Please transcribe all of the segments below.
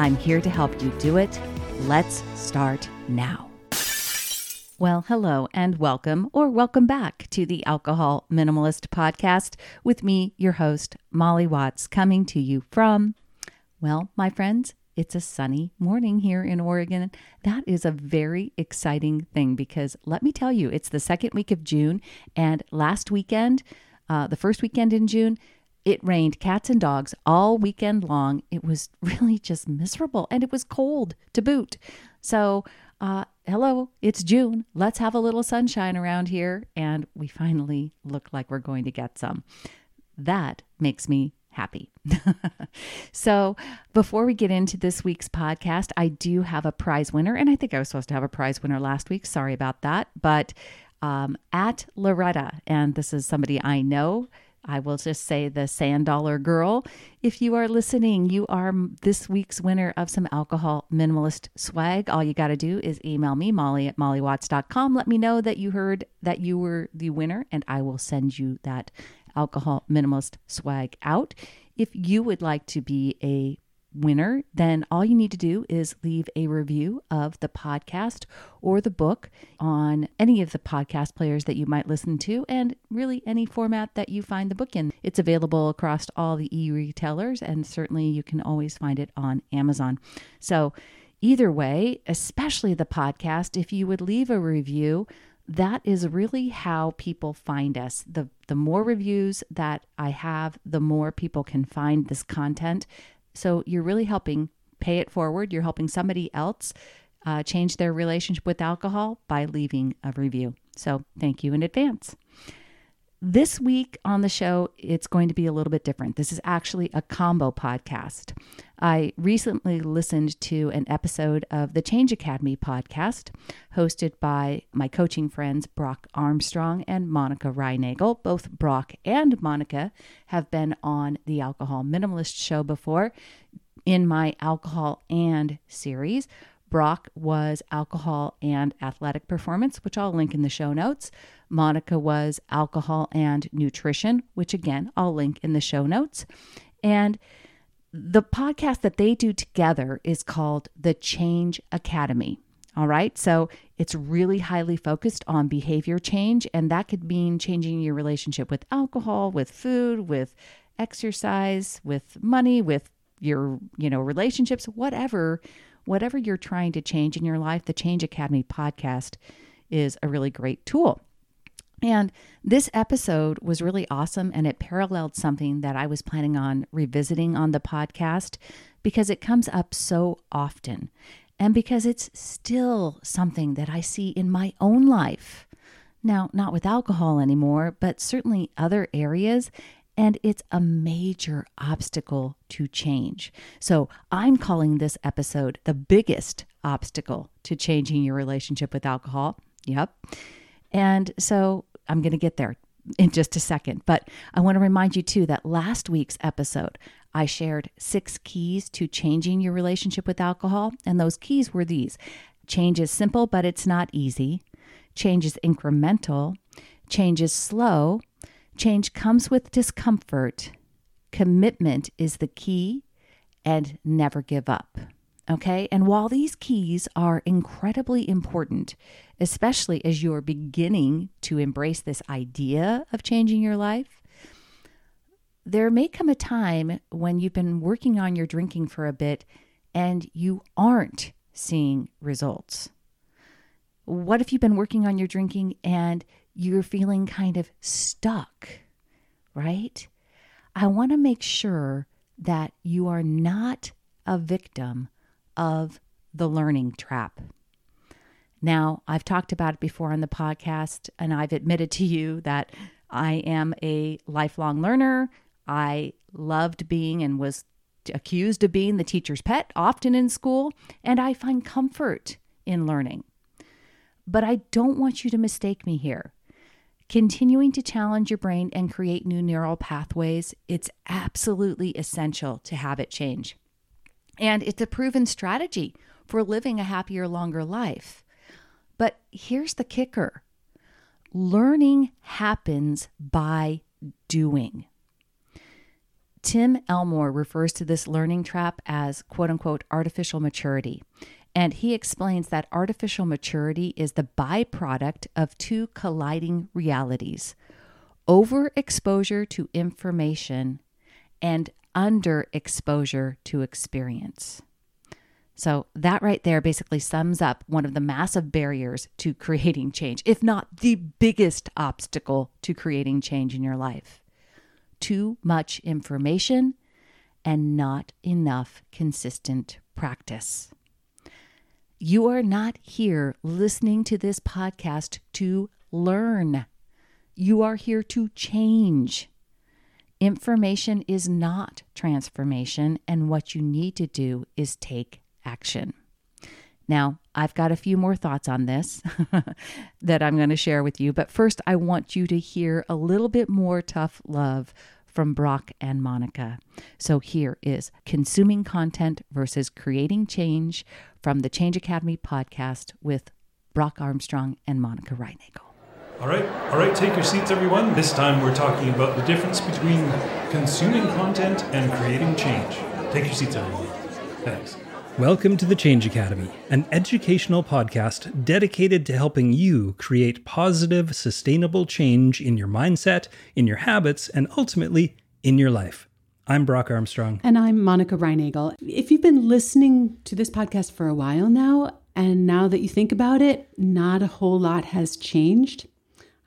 I'm here to help you do it. Let's start now. Well, hello and welcome, or welcome back to the Alcohol Minimalist Podcast with me, your host, Molly Watts, coming to you from, well, my friends, it's a sunny morning here in Oregon. That is a very exciting thing because let me tell you, it's the second week of June, and last weekend, uh, the first weekend in June, it rained cats and dogs all weekend long. It was really just miserable and it was cold to boot. So, uh, hello, it's June. Let's have a little sunshine around here. And we finally look like we're going to get some. That makes me happy. so, before we get into this week's podcast, I do have a prize winner. And I think I was supposed to have a prize winner last week. Sorry about that. But um, at Loretta, and this is somebody I know I will just say the Sand Dollar Girl. If you are listening, you are this week's winner of some alcohol minimalist swag. All you got to do is email me, Molly at mollywatts.com. Let me know that you heard that you were the winner, and I will send you that alcohol minimalist swag out. If you would like to be a winner, then all you need to do is leave a review of the podcast or the book on any of the podcast players that you might listen to, and really any format that you find the book in. It's available across all the e retailers, and certainly you can always find it on Amazon. So, either way, especially the podcast, if you would leave a review, that is really how people find us. The the more reviews that I have, the more people can find this content so you're really helping pay it forward. You're helping somebody else uh, change their relationship with alcohol by leaving a review. So thank you in advance. This week on the show, it's going to be a little bit different. This is actually a combo podcast. I recently listened to an episode of the Change Academy podcast, hosted by my coaching friends Brock Armstrong and Monica Reinagel. Both Brock and Monica have been on the Alcohol Minimalist show before in my Alcohol and series. Brock was alcohol and athletic performance, which I'll link in the show notes. Monica was alcohol and nutrition, which again, I'll link in the show notes. And the podcast that they do together is called The Change Academy. All right. So it's really highly focused on behavior change. And that could mean changing your relationship with alcohol, with food, with exercise, with money, with your, you know, relationships, whatever, whatever you're trying to change in your life, the Change Academy podcast is a really great tool. And this episode was really awesome and it paralleled something that I was planning on revisiting on the podcast because it comes up so often and because it's still something that I see in my own life. Now, not with alcohol anymore, but certainly other areas. And it's a major obstacle to change. So I'm calling this episode the biggest obstacle to changing your relationship with alcohol. Yep. And so I'm going to get there in just a second. But I want to remind you too that last week's episode, I shared six keys to changing your relationship with alcohol. And those keys were these change is simple, but it's not easy. Change is incremental. Change is slow. Change comes with discomfort. Commitment is the key. And never give up. Okay. And while these keys are incredibly important, especially as you're beginning to embrace this idea of changing your life, there may come a time when you've been working on your drinking for a bit and you aren't seeing results. what if you've been working on your drinking and you're feeling kind of stuck, right? I want to make sure that you are not a victim of the learning trap. Now, I've talked about it before on the podcast, and I've admitted to you that I am a lifelong learner. I loved being and was accused of being the teacher's pet often in school, and I find comfort in learning. But I don't want you to mistake me here. Continuing to challenge your brain and create new neural pathways, it's absolutely essential to habit change. And it's a proven strategy for living a happier, longer life. But here's the kicker learning happens by doing. Tim Elmore refers to this learning trap as quote unquote artificial maturity. And he explains that artificial maturity is the byproduct of two colliding realities overexposure to information and underexposure to experience. So, that right there basically sums up one of the massive barriers to creating change, if not the biggest obstacle to creating change in your life. Too much information and not enough consistent practice. You are not here listening to this podcast to learn. You are here to change. Information is not transformation, and what you need to do is take action. Now, I've got a few more thoughts on this that I'm going to share with you, but first, I want you to hear a little bit more tough love from Brock and Monica. So here is consuming content versus creating change from the Change Academy podcast with Brock Armstrong and Monica Reinagel. All right, all right, take your seats, everyone. This time we're talking about the difference between consuming content and creating change. Take your seats, everyone. Thanks. Welcome to the Change Academy, an educational podcast dedicated to helping you create positive, sustainable change in your mindset, in your habits, and ultimately in your life. I'm Brock Armstrong. And I'm Monica Reinagel. If you've been listening to this podcast for a while now, and now that you think about it, not a whole lot has changed,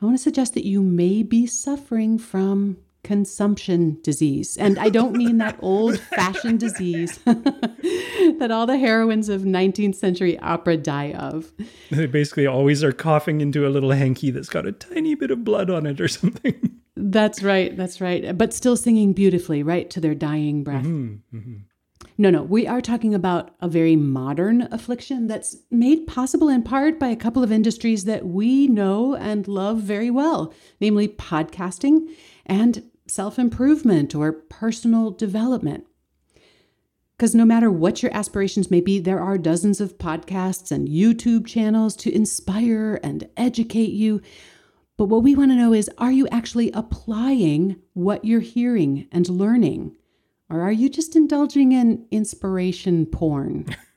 I want to suggest that you may be suffering from consumption disease. And I don't mean that old fashioned disease that all the heroines of 19th century opera die of. They basically always are coughing into a little hanky that's got a tiny bit of blood on it or something. That's right. That's right. But still singing beautifully, right to their dying breath. Mm-hmm, mm-hmm. No, no, we are talking about a very modern affliction that's made possible in part by a couple of industries that we know and love very well, namely podcasting and self improvement or personal development. Because no matter what your aspirations may be, there are dozens of podcasts and YouTube channels to inspire and educate you. But what we want to know is are you actually applying what you're hearing and learning? Or are you just indulging in inspiration porn?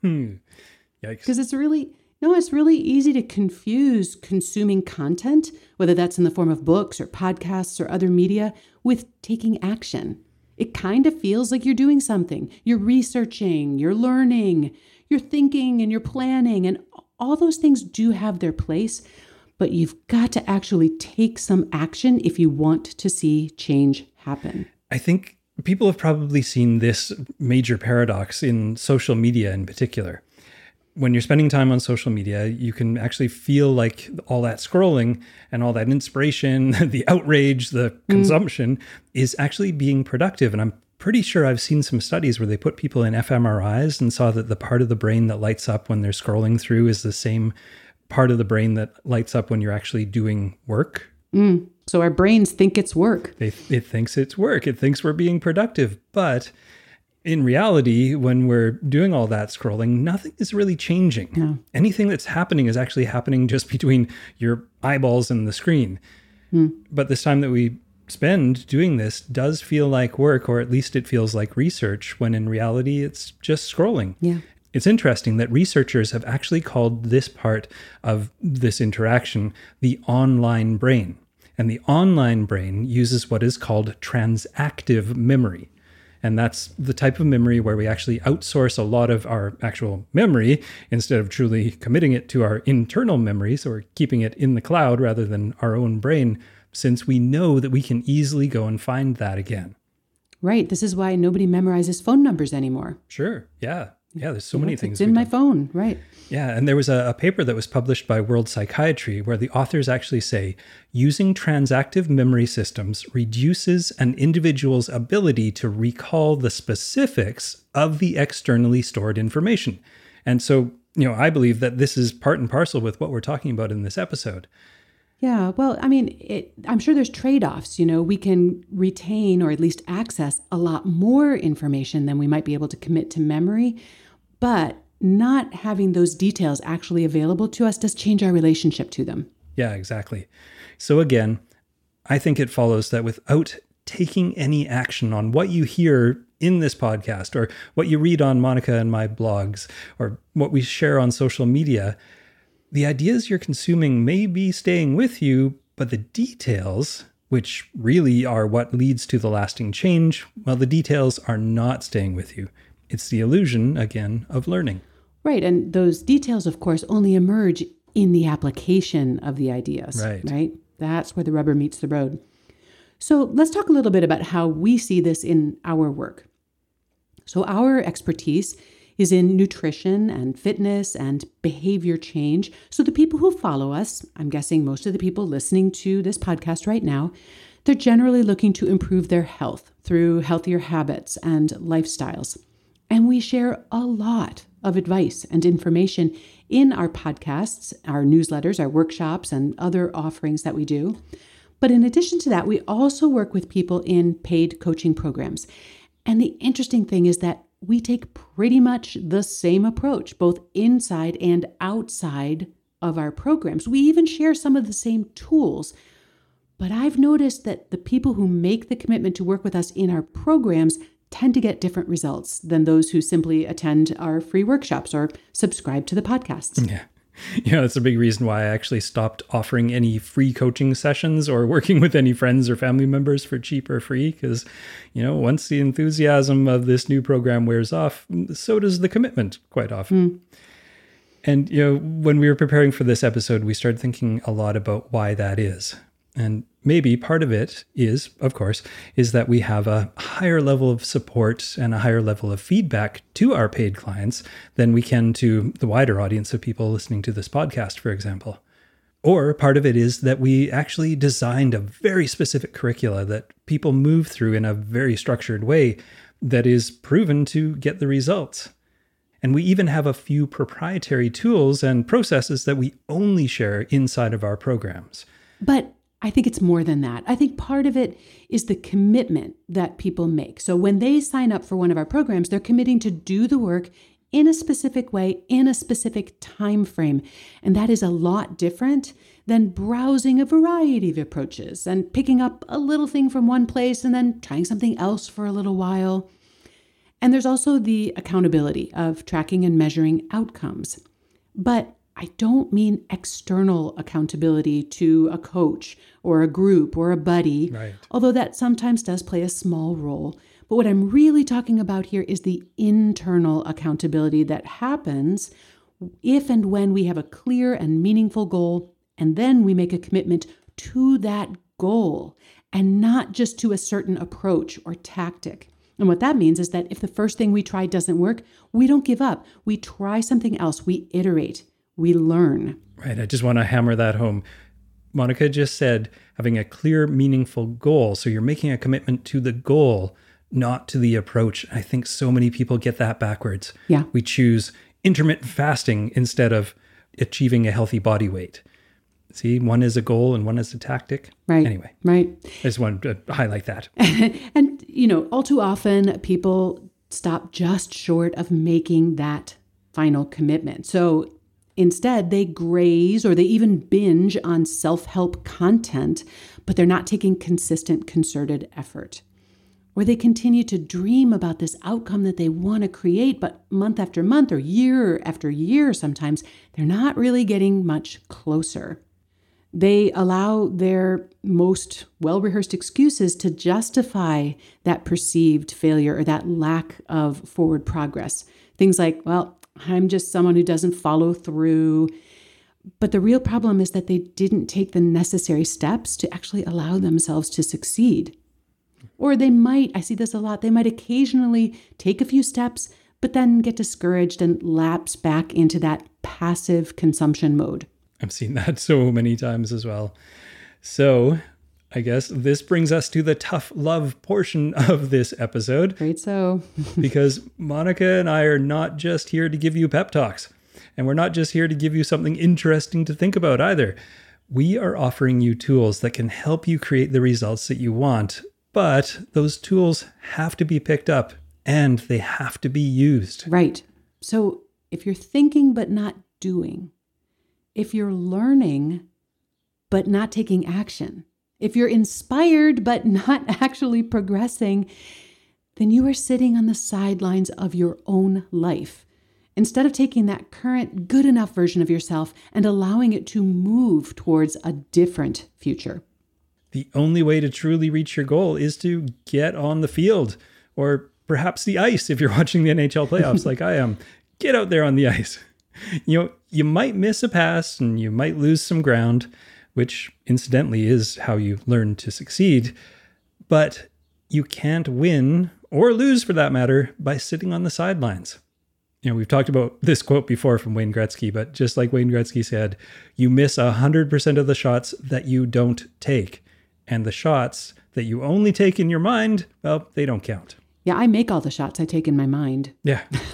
Because it's really, no, it's really easy to confuse consuming content, whether that's in the form of books or podcasts or other media, with taking action. It kind of feels like you're doing something. You're researching, you're learning, you're thinking, and you're planning, and all those things do have their place but you've got to actually take some action if you want to see change happen. I think people have probably seen this major paradox in social media in particular. When you're spending time on social media, you can actually feel like all that scrolling and all that inspiration, the outrage, the mm. consumption is actually being productive. And I'm pretty sure I've seen some studies where they put people in fMRIs and saw that the part of the brain that lights up when they're scrolling through is the same part of the brain that lights up when you're actually doing work. Mm. So our brains think it's work. They, it thinks it's work. It thinks we're being productive. But in reality, when we're doing all that scrolling, nothing is really changing. Anything that's happening is actually happening just between your eyeballs and the screen. Mm. But this time that we spend doing this does feel like work, or at least it feels like research, when in reality, it's just scrolling. Yeah. It's interesting that researchers have actually called this part of this interaction the online brain. And the online brain uses what is called transactive memory. And that's the type of memory where we actually outsource a lot of our actual memory instead of truly committing it to our internal memories or keeping it in the cloud rather than our own brain, since we know that we can easily go and find that again. Right. This is why nobody memorizes phone numbers anymore. Sure. Yeah. Yeah. There's so many things. It's in my phone. Right. Yeah. And there was a, a, paper that was published by World Psychiatry where the authors actually say using transactive memory systems reduces an individual's ability to recall the specifics of the externally stored information. And so, you know, I believe that this is part and parcel with what we're talking about in this episode. Yeah, well, I mean, it, I'm sure there's trade offs. You know, we can retain or at least access a lot more information than we might be able to commit to memory, but not having those details actually available to us does change our relationship to them. Yeah, exactly. So, again, I think it follows that without taking any action on what you hear in this podcast or what you read on Monica and my blogs or what we share on social media, the ideas you're consuming may be staying with you, but the details, which really are what leads to the lasting change, well, the details are not staying with you. It's the illusion, again, of learning. Right. And those details, of course, only emerge in the application of the ideas. Right. Right. That's where the rubber meets the road. So let's talk a little bit about how we see this in our work. So, our expertise is in nutrition and fitness and behavior change. So, the people who follow us, I'm guessing most of the people listening to this podcast right now, they're generally looking to improve their health through healthier habits and lifestyles. And we share a lot of advice and information in our podcasts, our newsletters, our workshops, and other offerings that we do. But in addition to that, we also work with people in paid coaching programs. And the interesting thing is that we take pretty much the same approach, both inside and outside of our programs. We even share some of the same tools. But I've noticed that the people who make the commitment to work with us in our programs tend to get different results than those who simply attend our free workshops or subscribe to the podcast. Yeah. Yeah, that's a big reason why I actually stopped offering any free coaching sessions or working with any friends or family members for cheap or free. Because, you know, once the enthusiasm of this new program wears off, so does the commitment quite often. Mm. And, you know, when we were preparing for this episode, we started thinking a lot about why that is. And maybe part of it is, of course, is that we have a higher level of support and a higher level of feedback to our paid clients than we can to the wider audience of people listening to this podcast, for example. Or part of it is that we actually designed a very specific curricula that people move through in a very structured way that is proven to get the results. And we even have a few proprietary tools and processes that we only share inside of our programs. But I think it's more than that. I think part of it is the commitment that people make. So when they sign up for one of our programs, they're committing to do the work in a specific way in a specific time frame. And that is a lot different than browsing a variety of approaches and picking up a little thing from one place and then trying something else for a little while. And there's also the accountability of tracking and measuring outcomes. But I don't mean external accountability to a coach or a group or a buddy, right. although that sometimes does play a small role. But what I'm really talking about here is the internal accountability that happens if and when we have a clear and meaningful goal, and then we make a commitment to that goal and not just to a certain approach or tactic. And what that means is that if the first thing we try doesn't work, we don't give up. We try something else, we iterate we learn. Right. I just want to hammer that home. Monica just said having a clear, meaningful goal. So you're making a commitment to the goal, not to the approach. I think so many people get that backwards. Yeah. We choose intermittent fasting instead of achieving a healthy body weight. See, one is a goal and one is a tactic. Right. Anyway. Right. I just wanted to highlight that. and, you know, all too often people stop just short of making that final commitment. So Instead, they graze or they even binge on self help content, but they're not taking consistent, concerted effort. Or they continue to dream about this outcome that they want to create, but month after month or year after year, sometimes they're not really getting much closer. They allow their most well rehearsed excuses to justify that perceived failure or that lack of forward progress. Things like, well, I'm just someone who doesn't follow through. But the real problem is that they didn't take the necessary steps to actually allow themselves to succeed. Or they might, I see this a lot, they might occasionally take a few steps, but then get discouraged and lapse back into that passive consumption mode. I've seen that so many times as well. So, I guess this brings us to the tough love portion of this episode. Great so. because Monica and I are not just here to give you pep talks, and we're not just here to give you something interesting to think about either. We are offering you tools that can help you create the results that you want, but those tools have to be picked up and they have to be used. Right. So if you're thinking but not doing, if you're learning but not taking action, if you're inspired but not actually progressing, then you are sitting on the sidelines of your own life. Instead of taking that current good enough version of yourself and allowing it to move towards a different future. The only way to truly reach your goal is to get on the field or perhaps the ice if you're watching the NHL playoffs like I am. Get out there on the ice. You know, you might miss a pass and you might lose some ground, which incidentally is how you learn to succeed, but you can't win or lose for that matter by sitting on the sidelines. You know, we've talked about this quote before from Wayne Gretzky, but just like Wayne Gretzky said, you miss 100% of the shots that you don't take. And the shots that you only take in your mind, well, they don't count. Yeah, I make all the shots I take in my mind. Yeah.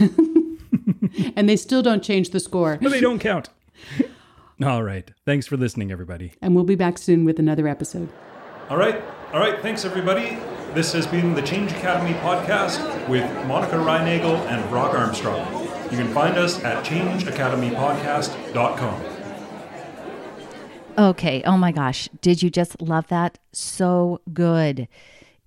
and they still don't change the score. But they don't count. All right. Thanks for listening, everybody. And we'll be back soon with another episode. All right. All right. Thanks, everybody. This has been the Change Academy podcast with Monica Reinagel and Brock Armstrong. You can find us at changeacademypodcast.com. Okay. Oh my gosh. Did you just love that? So good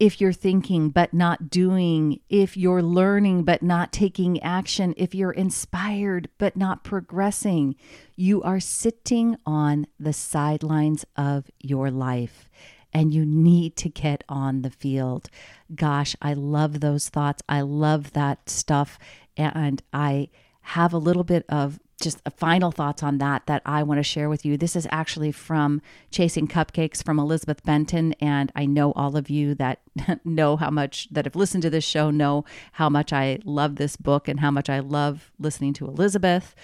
if you're thinking but not doing, if you're learning but not taking action, if you're inspired but not progressing, you are sitting on the sidelines of your life and you need to get on the field. Gosh, I love those thoughts. I love that stuff. And I have a little bit of just final thoughts on that that I want to share with you. This is actually from Chasing Cupcakes from Elizabeth Benton. And I know all of you that know how much, that have listened to this show, know how much I love this book and how much I love listening to Elizabeth.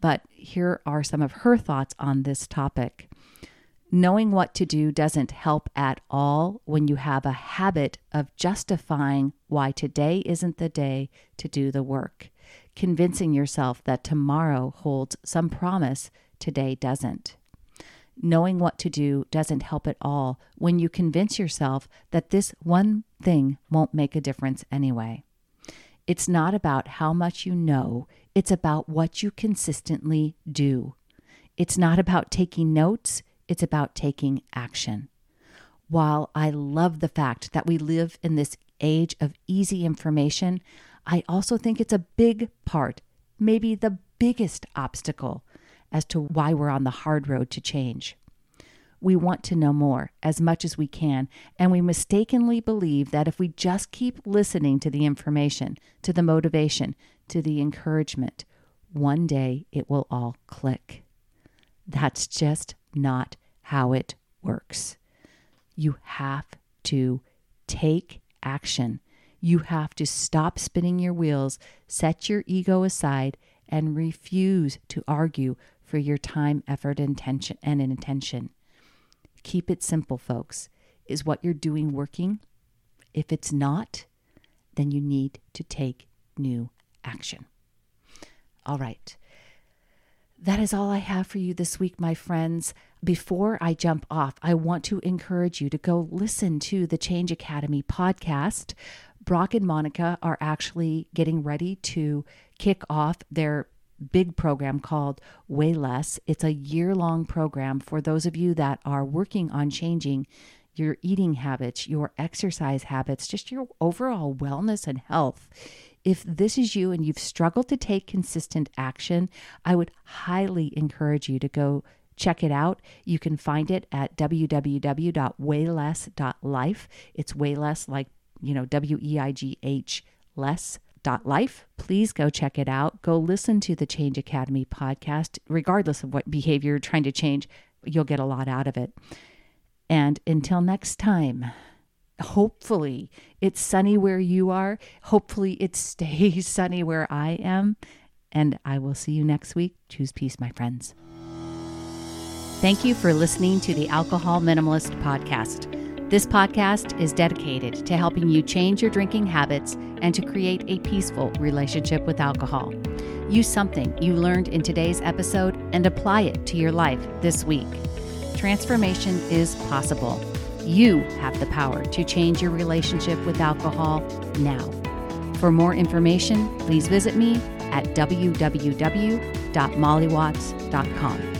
But here are some of her thoughts on this topic. Knowing what to do doesn't help at all when you have a habit of justifying why today isn't the day to do the work convincing yourself that tomorrow holds some promise today doesn't. Knowing what to do doesn't help at all when you convince yourself that this one thing won't make a difference anyway. It's not about how much you know, it's about what you consistently do. It's not about taking notes, it's about taking action. While I love the fact that we live in this age of easy information, I also think it's a big part, maybe the biggest obstacle as to why we're on the hard road to change. We want to know more as much as we can, and we mistakenly believe that if we just keep listening to the information, to the motivation, to the encouragement, one day it will all click. That's just not how it works. You have to take action you have to stop spinning your wheels, set your ego aside, and refuse to argue for your time, effort, intention, and intention. Keep it simple, folks. Is what you're doing working? If it's not, then you need to take new action. All right. That is all I have for you this week, my friends. Before I jump off, I want to encourage you to go listen to the Change Academy podcast. Brock and Monica are actually getting ready to kick off their big program called WeighLess. It's a year long program for those of you that are working on changing your eating habits, your exercise habits, just your overall wellness and health. If this is you and you've struggled to take consistent action, I would highly encourage you to go check it out. You can find it at www.weighless.life. It's way less like, you know, W E I G H less life. Please go check it out. Go listen to the Change Academy podcast. Regardless of what behavior you're trying to change, you'll get a lot out of it. And until next time, hopefully it's sunny where you are. Hopefully it stays sunny where I am. And I will see you next week. Choose peace, my friends. Thank you for listening to the Alcohol Minimalist Podcast. This podcast is dedicated to helping you change your drinking habits and to create a peaceful relationship with alcohol. Use something you learned in today's episode and apply it to your life this week. Transformation is possible. You have the power to change your relationship with alcohol now. For more information, please visit me at www.mollywatts.com.